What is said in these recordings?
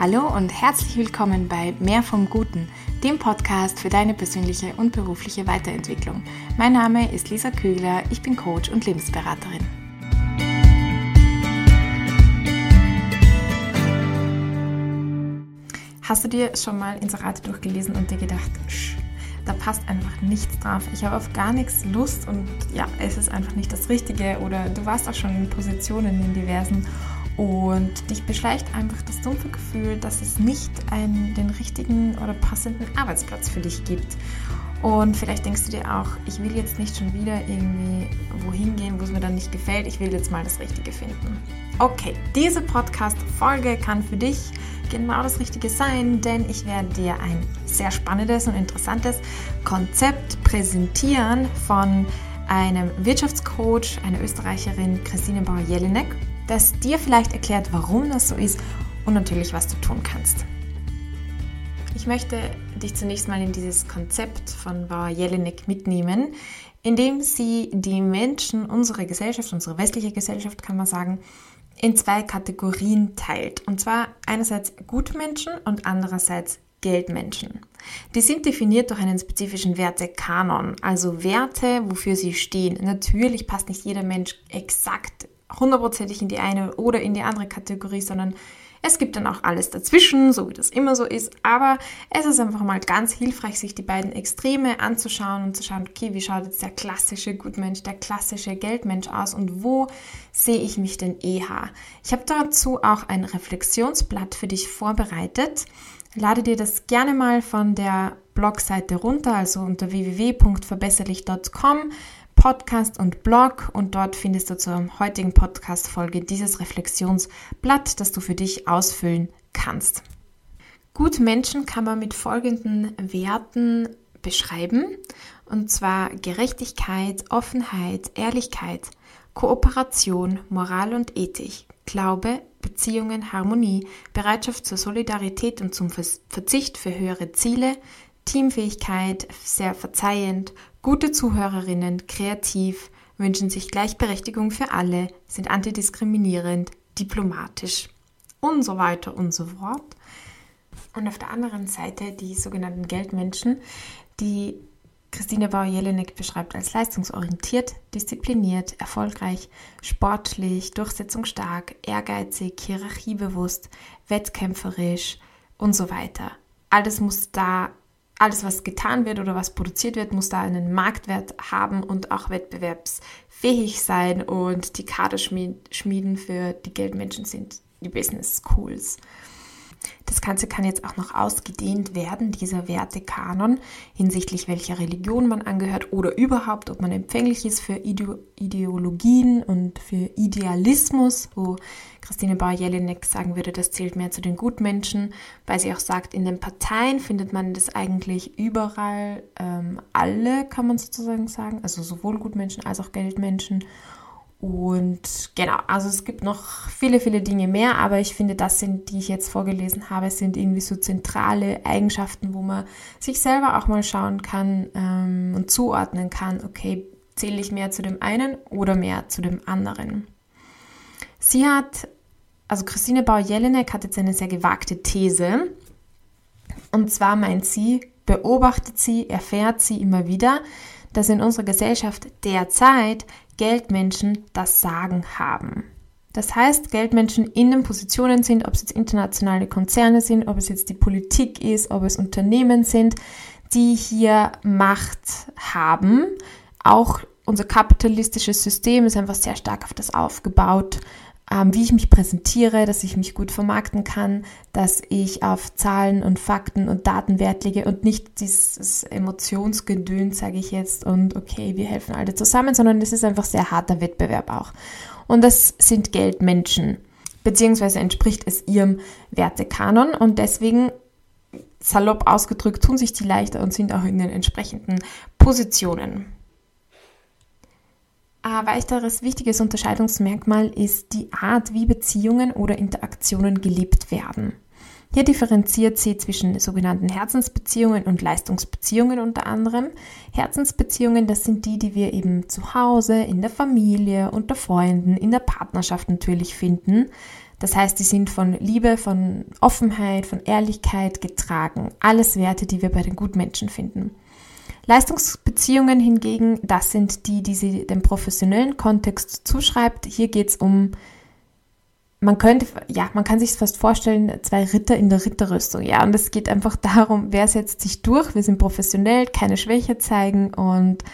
Hallo und herzlich willkommen bei Mehr vom Guten, dem Podcast für deine persönliche und berufliche Weiterentwicklung. Mein Name ist Lisa Kügler, ich bin Coach und Lebensberaterin. Hast du dir schon mal Inserate durchgelesen und dir gedacht, da passt einfach nichts drauf. Ich habe auf gar nichts Lust und ja, es ist einfach nicht das Richtige oder du warst auch schon in Positionen in diversen und dich beschleicht einfach das dumpfe Gefühl, dass es nicht einen, den richtigen oder passenden Arbeitsplatz für dich gibt. Und vielleicht denkst du dir auch, ich will jetzt nicht schon wieder irgendwie wohin gehen, wo es mir dann nicht gefällt. Ich will jetzt mal das Richtige finden. Okay, diese Podcast-Folge kann für dich genau das Richtige sein, denn ich werde dir ein sehr spannendes und interessantes Konzept präsentieren von einem Wirtschaftscoach, einer Österreicherin, Christine Bauer-Jelinek das dir vielleicht erklärt, warum das so ist und natürlich, was du tun kannst. Ich möchte dich zunächst mal in dieses Konzept von Bauer Jelinek mitnehmen, indem sie die Menschen unserer Gesellschaft, unsere westliche Gesellschaft, kann man sagen, in zwei Kategorien teilt. Und zwar einerseits Gutmenschen und andererseits Geldmenschen. Die sind definiert durch einen spezifischen Wertekanon, also Werte, wofür sie stehen. Natürlich passt nicht jeder Mensch exakt hundertprozentig in die eine oder in die andere Kategorie, sondern es gibt dann auch alles dazwischen, so wie das immer so ist. Aber es ist einfach mal ganz hilfreich, sich die beiden Extreme anzuschauen und zu schauen, okay, wie schaut jetzt der klassische Gutmensch, der klassische Geldmensch aus und wo sehe ich mich denn eher? Ich habe dazu auch ein Reflexionsblatt für dich vorbereitet. Lade dir das gerne mal von der Blogseite runter, also unter www.verbesserlich.com Podcast und Blog und dort findest du zur heutigen Podcast-Folge dieses Reflexionsblatt, das du für dich ausfüllen kannst. Gut Menschen kann man mit folgenden Werten beschreiben und zwar Gerechtigkeit, Offenheit, Ehrlichkeit, Kooperation, Moral und Ethik, Glaube, Beziehungen, Harmonie, Bereitschaft zur Solidarität und zum Verzicht für höhere Ziele, Teamfähigkeit, sehr verzeihend, gute Zuhörerinnen, kreativ, wünschen sich Gleichberechtigung für alle, sind antidiskriminierend, diplomatisch und so weiter und so fort. Und auf der anderen Seite die sogenannten Geldmenschen, die Christine Bauer-Jelinek beschreibt als leistungsorientiert, diszipliniert, erfolgreich, sportlich, durchsetzungsstark, ehrgeizig, hierarchiebewusst, wettkämpferisch und so weiter. Alles muss da alles, was getan wird oder was produziert wird, muss da einen Marktwert haben und auch wettbewerbsfähig sein. Und die Kaderschmieden für die Geldmenschen sind die Business Schools. Das Ganze kann jetzt auch noch ausgedehnt werden, dieser Wertekanon, hinsichtlich welcher Religion man angehört oder überhaupt, ob man empfänglich ist für Ideologien und für Idealismus, wo Christine Bauer-Jelinek sagen würde, das zählt mehr zu den Gutmenschen, weil sie auch sagt, in den Parteien findet man das eigentlich überall, ähm, alle kann man sozusagen sagen, also sowohl Gutmenschen als auch Geldmenschen. Und genau, also es gibt noch viele, viele Dinge mehr, aber ich finde, das sind, die ich jetzt vorgelesen habe, sind irgendwie so zentrale Eigenschaften, wo man sich selber auch mal schauen kann ähm, und zuordnen kann, okay, zähle ich mehr zu dem einen oder mehr zu dem anderen. Sie hat, also Christine Bauer-Jelinek hat jetzt eine sehr gewagte These. Und zwar meint sie, beobachtet sie, erfährt sie immer wieder, dass in unserer Gesellschaft derzeit Geldmenschen das Sagen haben. Das heißt, Geldmenschen in den Positionen sind, ob es jetzt internationale Konzerne sind, ob es jetzt die Politik ist, ob es Unternehmen sind, die hier Macht haben. Auch unser kapitalistisches System ist einfach sehr stark auf das aufgebaut, wie ich mich präsentiere, dass ich mich gut vermarkten kann, dass ich auf Zahlen und Fakten und Daten Wert lege und nicht dieses Emotionsgedöns, sage ich jetzt, und okay, wir helfen alle zusammen, sondern es ist einfach sehr harter Wettbewerb auch. Und das sind Geldmenschen, beziehungsweise entspricht es ihrem Wertekanon und deswegen salopp ausgedrückt tun sich die leichter und sind auch in den entsprechenden Positionen. Ein weiteres wichtiges Unterscheidungsmerkmal ist die Art, wie Beziehungen oder Interaktionen gelebt werden. Hier differenziert sie zwischen sogenannten Herzensbeziehungen und Leistungsbeziehungen unter anderem. Herzensbeziehungen, das sind die, die wir eben zu Hause, in der Familie, unter Freunden, in der Partnerschaft natürlich finden. Das heißt, die sind von Liebe, von Offenheit, von Ehrlichkeit getragen. Alles Werte, die wir bei den Gutmenschen finden. Leistungsbeziehungen hingegen, das sind die, die sie dem professionellen Kontext zuschreibt. Hier geht es um, man könnte, ja, man kann sich fast vorstellen, zwei Ritter in der Ritterrüstung. Ja, und es geht einfach darum, wer setzt sich durch. Wir sind professionell, keine Schwäche zeigen und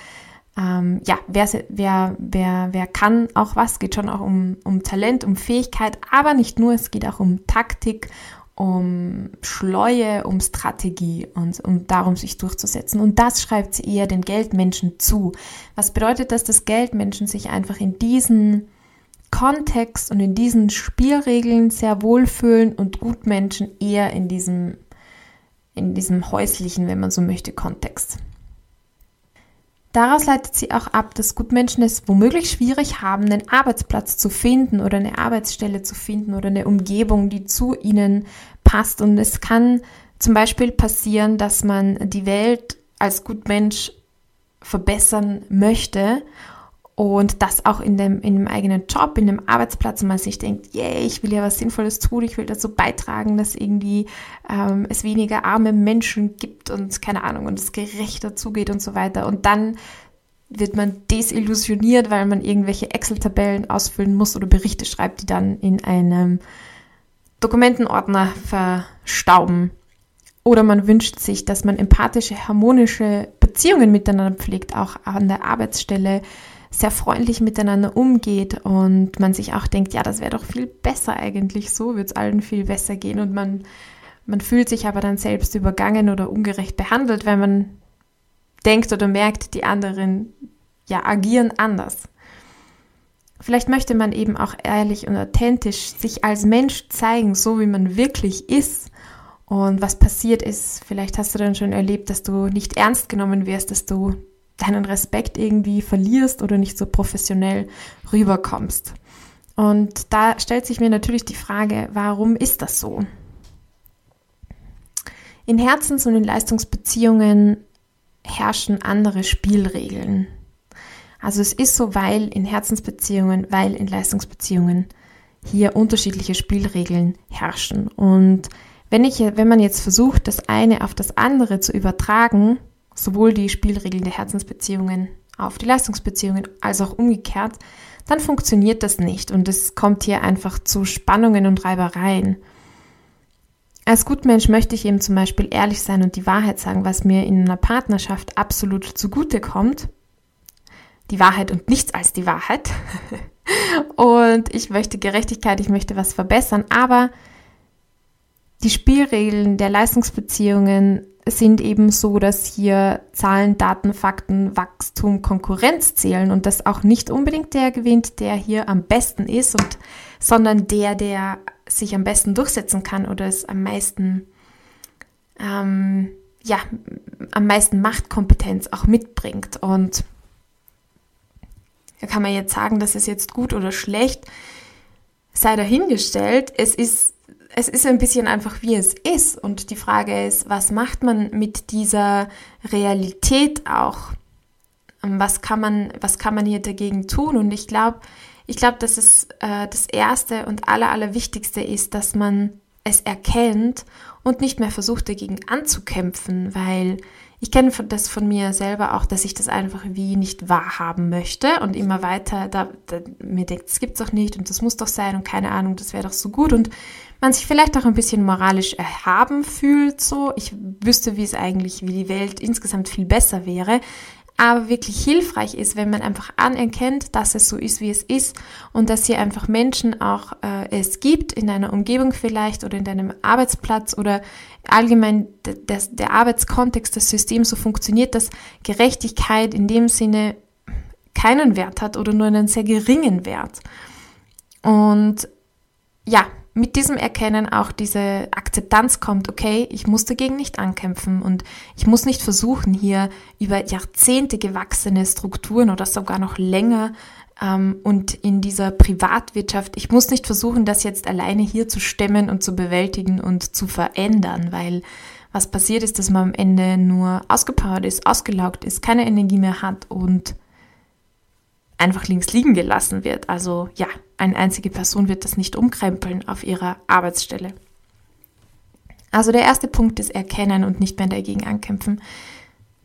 ähm, ja, wer, wer, wer, wer kann auch was, geht schon auch um, um Talent, um Fähigkeit, aber nicht nur, es geht auch um Taktik, um Schleue, um Strategie und um darum, sich durchzusetzen. Und das schreibt sie eher den Geldmenschen zu. Was bedeutet das, dass Geldmenschen sich einfach in diesen Kontext und in diesen Spielregeln sehr wohlfühlen und Gutmenschen eher in diesem, in diesem häuslichen, wenn man so möchte, Kontext. Daraus leitet sie auch ab, dass Gutmenschen es womöglich schwierig haben, einen Arbeitsplatz zu finden oder eine Arbeitsstelle zu finden oder eine Umgebung, die zu ihnen passt. Und es kann zum Beispiel passieren, dass man die Welt als Gutmensch verbessern möchte und das auch in dem, in dem eigenen Job, in dem Arbeitsplatz, und man sich denkt, yeah, ich will ja was Sinnvolles tun, ich will dazu beitragen, dass irgendwie ähm, es weniger arme Menschen gibt und keine Ahnung und es gerechter zugeht und so weiter. Und dann wird man desillusioniert, weil man irgendwelche Excel-Tabellen ausfüllen muss oder Berichte schreibt, die dann in einem Dokumentenordner verstauben. Oder man wünscht sich, dass man empathische, harmonische Beziehungen miteinander pflegt, auch an der Arbeitsstelle sehr freundlich miteinander umgeht und man sich auch denkt, ja, das wäre doch viel besser eigentlich, so wird es allen viel besser gehen und man, man fühlt sich aber dann selbst übergangen oder ungerecht behandelt, wenn man denkt oder merkt, die anderen ja agieren anders. Vielleicht möchte man eben auch ehrlich und authentisch sich als Mensch zeigen, so wie man wirklich ist. Und was passiert ist, vielleicht hast du dann schon erlebt, dass du nicht ernst genommen wirst, dass du deinen Respekt irgendwie verlierst oder nicht so professionell rüberkommst. Und da stellt sich mir natürlich die Frage, warum ist das so? In Herzens- und in Leistungsbeziehungen herrschen andere Spielregeln. Also es ist so, weil in Herzensbeziehungen, weil in Leistungsbeziehungen hier unterschiedliche Spielregeln herrschen. Und wenn ich, wenn man jetzt versucht, das eine auf das andere zu übertragen, sowohl die Spielregeln der Herzensbeziehungen auf die Leistungsbeziehungen als auch umgekehrt, dann funktioniert das nicht und es kommt hier einfach zu Spannungen und Reibereien. Als Gutmensch möchte ich eben zum Beispiel ehrlich sein und die Wahrheit sagen, was mir in einer Partnerschaft absolut zugute kommt. Die Wahrheit und nichts als die Wahrheit. und ich möchte Gerechtigkeit, ich möchte was verbessern, aber die Spielregeln der Leistungsbeziehungen sind eben so, dass hier Zahlen, Daten, Fakten, Wachstum, Konkurrenz zählen und das auch nicht unbedingt der gewinnt, der hier am besten ist, und, sondern der, der sich am besten durchsetzen kann oder es am meisten, ähm, ja, am meisten Machtkompetenz auch mitbringt. Und da kann man jetzt sagen, das ist jetzt gut oder schlecht, sei dahingestellt. Es ist es ist ein bisschen einfach, wie es ist. Und die Frage ist, was macht man mit dieser Realität auch? Ähm, was kann man, was kann man hier dagegen tun? Und ich glaube, ich glaube, dass es äh, das Erste und Aller, Allerwichtigste ist, dass man es erkennt und nicht mehr versucht, dagegen anzukämpfen, weil ich kenne das von mir selber auch, dass ich das einfach wie nicht wahrhaben möchte und immer weiter da, da mir denkt, das gibt's doch nicht und das muss doch sein und keine Ahnung, das wäre doch so gut und man sich vielleicht auch ein bisschen moralisch erhaben fühlt, so. Ich wüsste, wie es eigentlich, wie die Welt insgesamt viel besser wäre. Aber wirklich hilfreich ist, wenn man einfach anerkennt, dass es so ist, wie es ist und dass hier einfach Menschen auch äh, es gibt in einer Umgebung vielleicht oder in deinem Arbeitsplatz oder allgemein das, der Arbeitskontext, das System so funktioniert, dass Gerechtigkeit in dem Sinne keinen Wert hat oder nur einen sehr geringen Wert. Und ja, mit diesem Erkennen auch diese Akzeptanz kommt, okay, ich muss dagegen nicht ankämpfen und ich muss nicht versuchen, hier über Jahrzehnte gewachsene Strukturen oder sogar noch länger ähm, und in dieser Privatwirtschaft, ich muss nicht versuchen, das jetzt alleine hier zu stemmen und zu bewältigen und zu verändern, weil was passiert ist, dass man am Ende nur ausgepowert ist, ausgelaugt ist, keine Energie mehr hat und einfach links liegen gelassen wird. Also ja, eine einzige Person wird das nicht umkrempeln auf ihrer Arbeitsstelle. Also der erste Punkt ist erkennen und nicht mehr dagegen ankämpfen.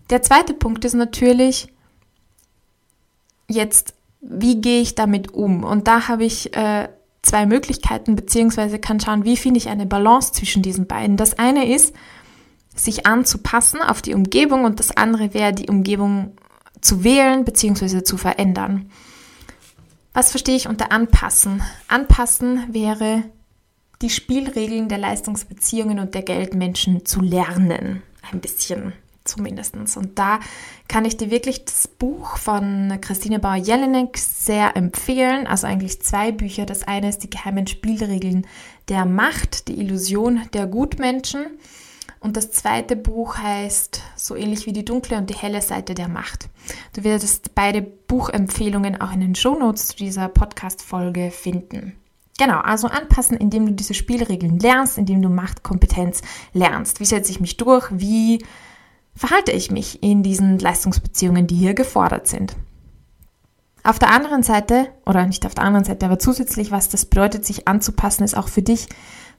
Der zweite Punkt ist natürlich jetzt, wie gehe ich damit um? Und da habe ich äh, zwei Möglichkeiten, beziehungsweise kann schauen, wie finde ich eine Balance zwischen diesen beiden. Das eine ist, sich anzupassen auf die Umgebung und das andere wäre, die Umgebung zu wählen bzw. zu verändern. Was verstehe ich unter anpassen? Anpassen wäre, die Spielregeln der Leistungsbeziehungen und der Geldmenschen zu lernen. Ein bisschen zumindest. Und da kann ich dir wirklich das Buch von Christine Bauer-Jelinek sehr empfehlen. Also eigentlich zwei Bücher. Das eine ist die geheimen Spielregeln der Macht, die Illusion der Gutmenschen. Und das zweite Buch heißt so ähnlich wie die dunkle und die helle Seite der Macht. Du wirst beide Buchempfehlungen auch in den Shownotes zu dieser Podcast-Folge finden. Genau, also anpassen, indem du diese Spielregeln lernst, indem du Machtkompetenz lernst. Wie setze ich mich durch? Wie verhalte ich mich in diesen Leistungsbeziehungen, die hier gefordert sind? Auf der anderen Seite, oder nicht auf der anderen Seite, aber zusätzlich, was das bedeutet, sich anzupassen, ist auch für dich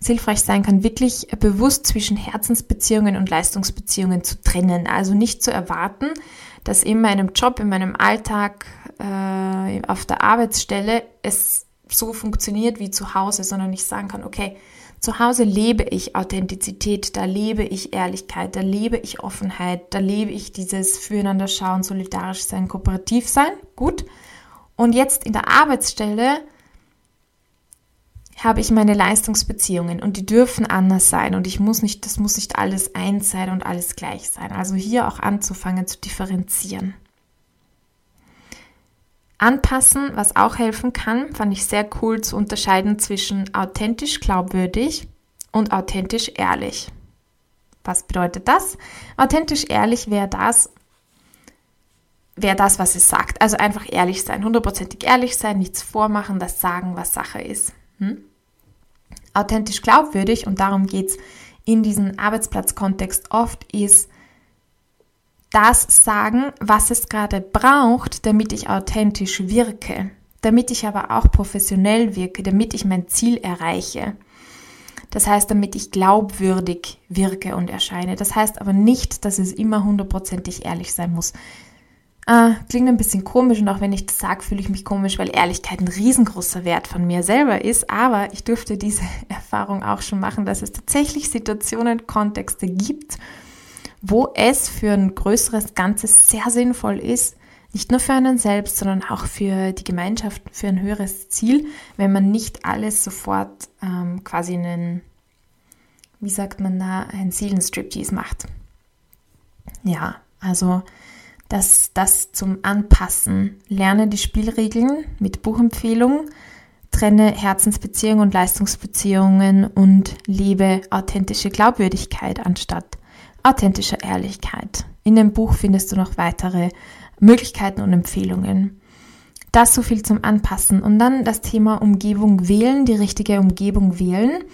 hilfreich sein kann, wirklich bewusst zwischen Herzensbeziehungen und Leistungsbeziehungen zu trennen. Also nicht zu erwarten, dass in meinem Job, in meinem Alltag, äh, auf der Arbeitsstelle es so funktioniert wie zu Hause, sondern ich sagen kann, okay, zu Hause lebe ich Authentizität, da lebe ich Ehrlichkeit, da lebe ich Offenheit, da lebe ich dieses Füreinander schauen, solidarisch sein, kooperativ sein, gut. Und jetzt in der Arbeitsstelle habe ich meine Leistungsbeziehungen und die dürfen anders sein und ich muss nicht, das muss nicht alles eins sein und alles gleich sein. Also hier auch anzufangen zu differenzieren. Anpassen, was auch helfen kann, fand ich sehr cool zu unterscheiden zwischen authentisch glaubwürdig und authentisch ehrlich. Was bedeutet das? Authentisch ehrlich wäre das, wäre das, was es sagt. Also einfach ehrlich sein, hundertprozentig ehrlich sein, nichts vormachen, das sagen, was Sache ist. Hm? Authentisch glaubwürdig, und darum geht es in diesem Arbeitsplatzkontext oft, ist das sagen, was es gerade braucht, damit ich authentisch wirke, damit ich aber auch professionell wirke, damit ich mein Ziel erreiche. Das heißt, damit ich glaubwürdig wirke und erscheine. Das heißt aber nicht, dass es immer hundertprozentig ehrlich sein muss. Äh, klingt ein bisschen komisch und auch wenn ich das sage, fühle ich mich komisch, weil Ehrlichkeit ein riesengroßer Wert von mir selber ist. Aber ich durfte diese Erfahrung auch schon machen, dass es tatsächlich Situationen, Kontexte gibt, wo es für ein größeres Ganzes sehr sinnvoll ist, nicht nur für einen selbst, sondern auch für die Gemeinschaft, für ein höheres Ziel, wenn man nicht alles sofort ähm, quasi einen, wie sagt man da, einen Seelenstriptease macht. Ja, also das, das zum Anpassen. Lerne die Spielregeln mit Buchempfehlung, trenne Herzensbeziehungen und Leistungsbeziehungen und lebe authentische Glaubwürdigkeit anstatt authentischer Ehrlichkeit. In dem Buch findest du noch weitere Möglichkeiten und Empfehlungen. Das so viel zum Anpassen. Und dann das Thema Umgebung wählen, die richtige Umgebung wählen.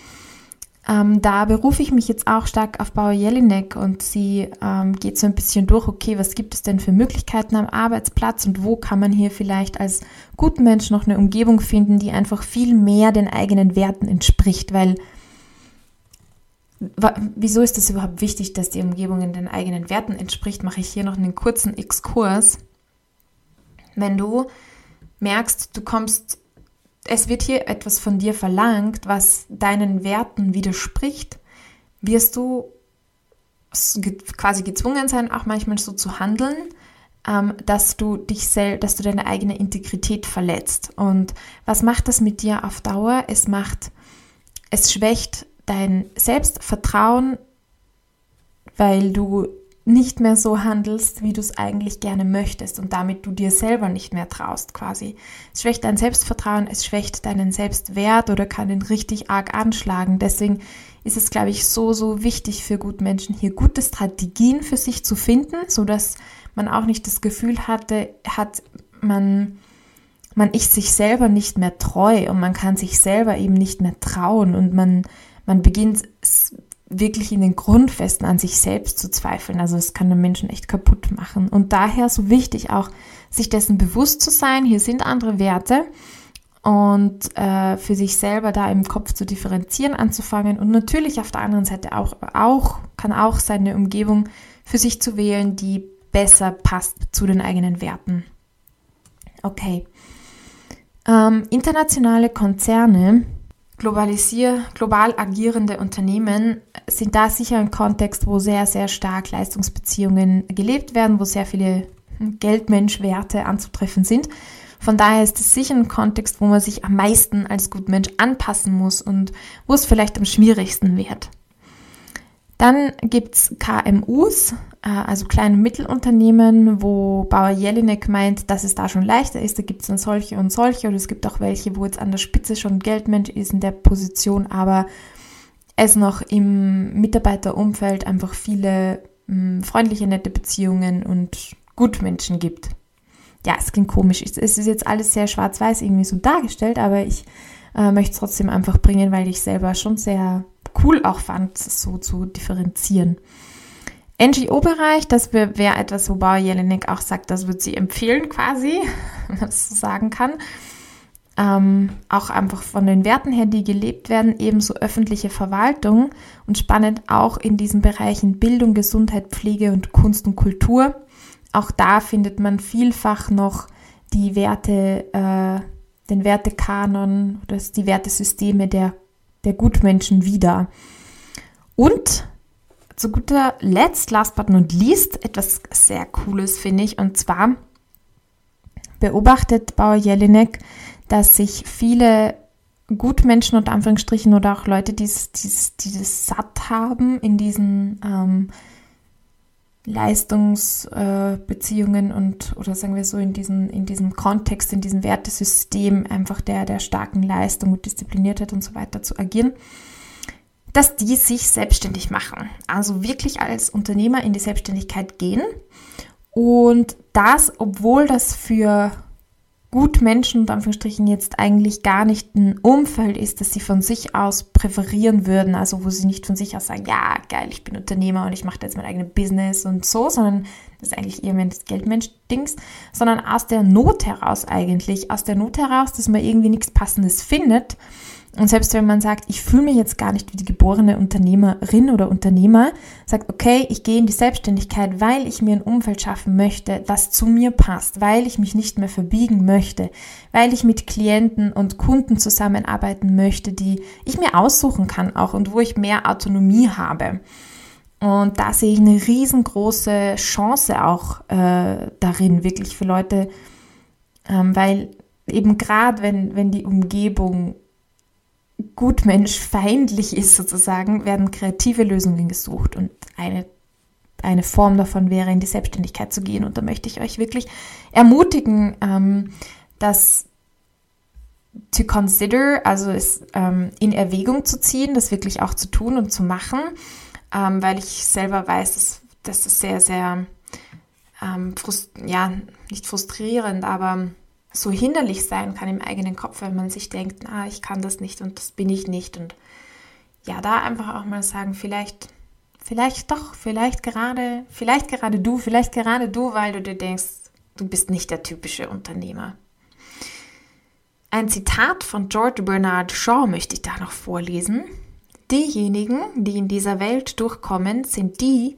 Ähm, da berufe ich mich jetzt auch stark auf Bauer Jelinek und sie ähm, geht so ein bisschen durch, okay, was gibt es denn für Möglichkeiten am Arbeitsplatz und wo kann man hier vielleicht als Gutmensch noch eine Umgebung finden, die einfach viel mehr den eigenen Werten entspricht, weil wieso ist es überhaupt wichtig, dass die Umgebung in den eigenen Werten entspricht, mache ich hier noch einen kurzen Exkurs. Wenn du merkst, du kommst es wird hier etwas von dir verlangt, was deinen Werten widerspricht, wirst du quasi gezwungen sein, auch manchmal so zu handeln, ähm, dass du dich selbst, dass du deine eigene Integrität verletzt. Und was macht das mit dir auf Dauer? Es macht, es schwächt dein Selbstvertrauen, weil du nicht mehr so handelst, wie du es eigentlich gerne möchtest und damit du dir selber nicht mehr traust quasi. Es schwächt dein Selbstvertrauen, es schwächt deinen Selbstwert oder kann ihn richtig arg anschlagen. Deswegen ist es, glaube ich, so, so wichtig für Gutmenschen, hier gute Strategien für sich zu finden, so dass man auch nicht das Gefühl hatte, hat man, man ist sich selber nicht mehr treu und man kann sich selber eben nicht mehr trauen und man, man beginnt wirklich in den Grundfesten an sich selbst zu zweifeln. Also es kann den Menschen echt kaputt machen. Und daher so wichtig auch, sich dessen bewusst zu sein, hier sind andere Werte und äh, für sich selber da im Kopf zu differenzieren anzufangen und natürlich auf der anderen Seite auch, auch kann auch seine Umgebung für sich zu wählen, die besser passt zu den eigenen Werten. Okay. Ähm, internationale Konzerne, globalisier, global agierende Unternehmen sind da sicher ein Kontext, wo sehr, sehr stark Leistungsbeziehungen gelebt werden, wo sehr viele Geldmenschwerte anzutreffen sind. Von daher ist es sicher ein Kontext, wo man sich am meisten als Gutmensch anpassen muss und wo es vielleicht am schwierigsten wird. Dann gibt es KMUs, äh, also kleine Mittelunternehmen, wo Bauer Jelinek meint, dass es da schon leichter ist. Da gibt es dann solche und solche oder es gibt auch welche, wo jetzt an der Spitze schon Geldmensch ist in der Position, aber es noch im Mitarbeiterumfeld einfach viele mh, hm, freundliche, nette Beziehungen und Gutmenschen gibt. Ja, es klingt komisch. Es ist jetzt alles sehr schwarz-weiß irgendwie so dargestellt, aber ich äh, möchte es trotzdem einfach bringen, weil ich selber schon sehr cool auch fand, so zu differenzieren. NGO-Bereich, das wäre etwas, wo Bauer Jelinek auch sagt, das würde sie empfehlen quasi, wenn man das so sagen kann. Ähm, auch einfach von den Werten her, die gelebt werden, ebenso öffentliche Verwaltung und spannend auch in diesen Bereichen Bildung, Gesundheit, Pflege und Kunst und Kultur. Auch da findet man vielfach noch die Werte, äh, den Wertekanon oder die Wertesysteme der der Gutmenschen wieder. Und zu guter Letzt, last but not least, etwas sehr Cooles finde ich. Und zwar beobachtet Bauer Jelinek, dass sich viele Gutmenschen unter Anführungsstrichen oder auch Leute, die es satt haben in diesen ähm, Leistungsbeziehungen äh, und oder sagen wir so in, diesen, in diesem Kontext, in diesem Wertesystem einfach der, der starken Leistung und Diszipliniertheit und so weiter zu agieren, dass die sich selbstständig machen. Also wirklich als Unternehmer in die Selbstständigkeit gehen und das, obwohl das für gut Menschen und Anführungsstrichen jetzt eigentlich gar nicht ein Umfeld ist, das sie von sich aus präferieren würden, also wo sie nicht von sich aus sagen, ja, geil, ich bin Unternehmer und ich mache jetzt mein eigenes Business und so, sondern das ist eigentlich eher mehr Geldmensch-Dings, sondern aus der Not heraus eigentlich, aus der Not heraus, dass man irgendwie nichts Passendes findet und selbst wenn man sagt, ich fühle mich jetzt gar nicht wie die geborene Unternehmerin oder Unternehmer, sagt, okay, ich gehe in die Selbstständigkeit, weil ich mir ein Umfeld schaffen möchte, das zu mir passt, weil ich mich nicht mehr verbiegen möchte, weil ich mit Klienten und Kunden zusammenarbeiten möchte, die ich mir aussuchen kann auch und wo ich mehr Autonomie habe. Und da sehe ich eine riesengroße Chance auch äh, darin, wirklich für Leute, ähm, weil eben gerade wenn, wenn die Umgebung gutmenschfeindlich ist sozusagen, werden kreative Lösungen gesucht und eine eine Form davon wäre, in die Selbstständigkeit zu gehen. Und da möchte ich euch wirklich ermutigen, ähm, das to consider, also es ähm, in Erwägung zu ziehen, das wirklich auch zu tun und zu machen, ähm, weil ich selber weiß, dass, dass das sehr, sehr, ähm, ja, nicht frustrierend, aber so hinderlich sein kann im eigenen Kopf, wenn man sich denkt, na, ich kann das nicht und das bin ich nicht. Und ja, da einfach auch mal sagen, vielleicht, vielleicht doch, vielleicht gerade, vielleicht gerade du, vielleicht gerade du, weil du dir denkst, du bist nicht der typische Unternehmer. Ein Zitat von George Bernard Shaw möchte ich da noch vorlesen. Diejenigen, die in dieser Welt durchkommen, sind die,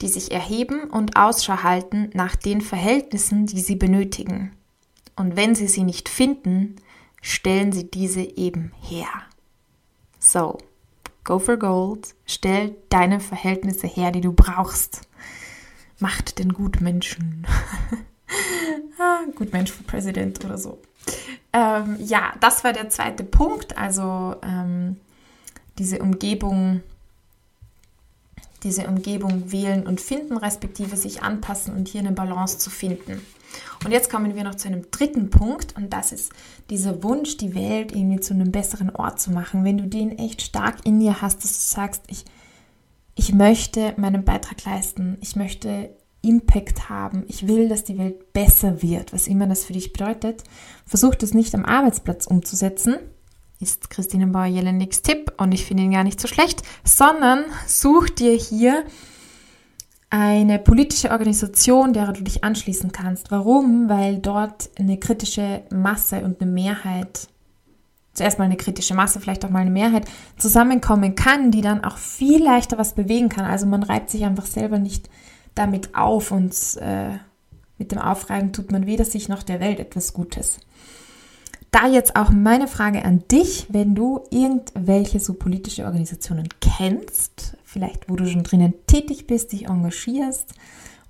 die sich erheben und Ausschau halten nach den Verhältnissen, die sie benötigen. Und wenn Sie sie nicht finden, stellen Sie diese eben her. So, go for gold, stell deine Verhältnisse her, die du brauchst. Macht den Gutmenschen. ah, Gutmensch für Präsident oder so. Ähm, ja, das war der zweite Punkt, also ähm, diese Umgebung diese Umgebung wählen und finden, respektive sich anpassen und hier eine Balance zu finden. Und jetzt kommen wir noch zu einem dritten Punkt und das ist dieser Wunsch, die Welt irgendwie zu einem besseren Ort zu machen. Wenn du den echt stark in dir hast, dass du sagst, ich, ich möchte meinen Beitrag leisten, ich möchte Impact haben, ich will, dass die Welt besser wird, was immer das für dich bedeutet, versuch das nicht am Arbeitsplatz umzusetzen, ist Christine Bauer-Jeleniks Tipp und ich finde ihn gar nicht so schlecht, sondern such dir hier eine politische Organisation, der du dich anschließen kannst. Warum? Weil dort eine kritische Masse und eine Mehrheit zuerst mal eine kritische Masse, vielleicht auch mal eine Mehrheit zusammenkommen kann, die dann auch viel leichter was bewegen kann. Also man reibt sich einfach selber nicht damit auf und äh, mit dem Aufreiben tut man weder sich noch der Welt etwas Gutes. Da jetzt auch meine Frage an dich, wenn du irgendwelche so politische Organisationen kennst, vielleicht wo du schon drinnen tätig bist, dich engagierst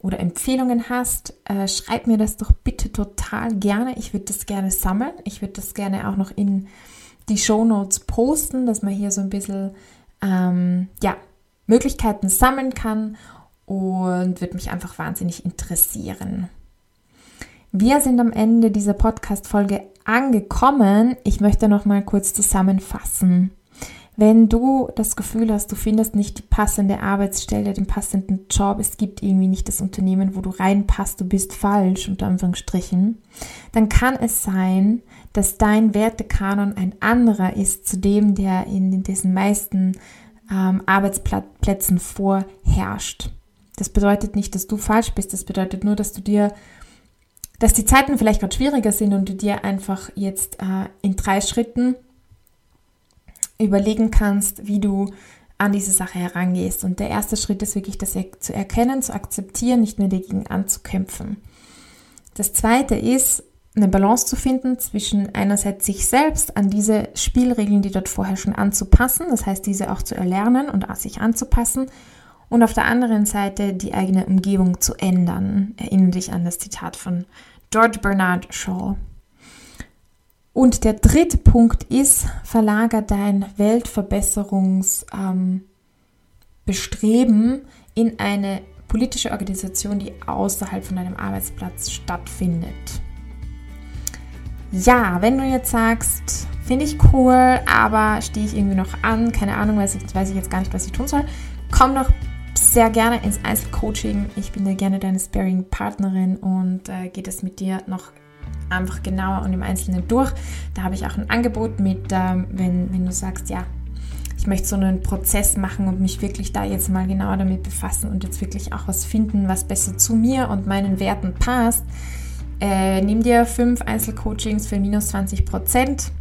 oder Empfehlungen hast, äh, schreib mir das doch bitte total gerne. Ich würde das gerne sammeln. Ich würde das gerne auch noch in die Show Notes posten, dass man hier so ein bisschen ähm, ja, Möglichkeiten sammeln kann und würde mich einfach wahnsinnig interessieren. Wir sind am Ende dieser Podcast-Folge angekommen. Ich möchte noch mal kurz zusammenfassen. Wenn du das Gefühl hast, du findest nicht die passende Arbeitsstelle, den passenden Job, es gibt irgendwie nicht das Unternehmen, wo du reinpasst, du bist falsch, unter Anführungsstrichen, dann kann es sein, dass dein Wertekanon ein anderer ist zu dem, der in diesen meisten ähm, Arbeitsplätzen vorherrscht. Das bedeutet nicht, dass du falsch bist, das bedeutet nur, dass du dir dass die Zeiten vielleicht gerade schwieriger sind und du dir einfach jetzt äh, in drei Schritten überlegen kannst, wie du an diese Sache herangehst. Und der erste Schritt ist wirklich, das zu erkennen, zu akzeptieren, nicht mehr dagegen anzukämpfen. Das zweite ist, eine Balance zu finden zwischen einerseits sich selbst an diese Spielregeln, die dort vorher schon anzupassen, das heißt, diese auch zu erlernen und sich anzupassen und auf der anderen Seite die eigene Umgebung zu ändern. Erinnere dich an das Zitat von George Bernard Shaw. Und der dritte Punkt ist, verlager dein Weltverbesserungsbestreben ähm, in eine politische Organisation, die außerhalb von deinem Arbeitsplatz stattfindet. Ja, wenn du jetzt sagst, finde ich cool, aber stehe ich irgendwie noch an, keine Ahnung, weiß ich, weiß ich jetzt gar nicht, was ich tun soll, komm doch sehr gerne ins Einzelcoaching. Ich bin da gerne deine Sparing-Partnerin und äh, geht es mit dir noch einfach genauer und im Einzelnen durch. Da habe ich auch ein Angebot mit, ähm, wenn, wenn du sagst, ja, ich möchte so einen Prozess machen und mich wirklich da jetzt mal genauer damit befassen und jetzt wirklich auch was finden, was besser zu mir und meinen Werten passt. Äh, nimm dir fünf Einzelcoachings für minus 20 Prozent.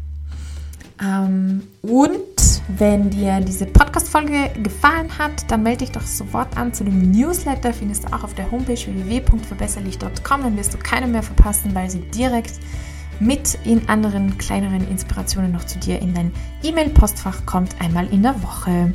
Ähm, und wenn dir diese Podcast-Folge gefallen hat, dann melde dich doch sofort an zu dem Newsletter. Findest du auch auf der Homepage www.verbesserlich.com. Dann wirst du keine mehr verpassen, weil sie direkt mit in anderen kleineren Inspirationen noch zu dir in dein E-Mail-Postfach kommt, einmal in der Woche.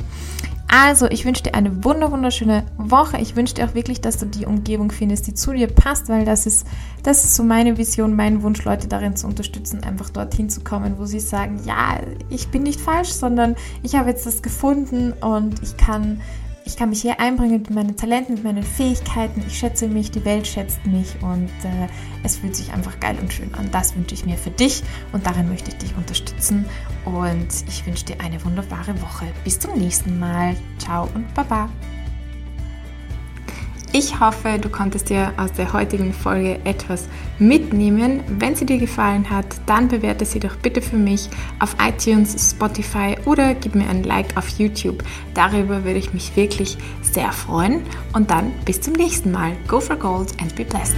Also, ich wünsche dir eine wunderschöne Woche. Ich wünsche dir auch wirklich, dass du die Umgebung findest, die zu dir passt, weil das ist, das ist so meine Vision, mein Wunsch, Leute darin zu unterstützen, einfach dorthin zu kommen, wo sie sagen, ja, ich bin nicht falsch, sondern ich habe jetzt das gefunden und ich kann ich kann mich hier einbringen mit meinen Talenten, mit meinen Fähigkeiten. Ich schätze mich, die Welt schätzt mich und äh, es fühlt sich einfach geil und schön an. Das wünsche ich mir für dich und darin möchte ich dich unterstützen. Und ich wünsche dir eine wunderbare Woche. Bis zum nächsten Mal. Ciao und Baba. Ich hoffe, du konntest dir aus der heutigen Folge etwas mitnehmen. Wenn sie dir gefallen hat, dann bewerte sie doch bitte für mich auf iTunes, Spotify oder gib mir ein Like auf YouTube. Darüber würde ich mich wirklich sehr freuen. Und dann bis zum nächsten Mal. Go for Gold and be blessed.